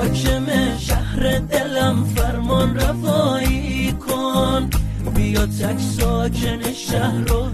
حاکم شهر دلم فرمان روایی کن. بیا تک ساکن شهر رو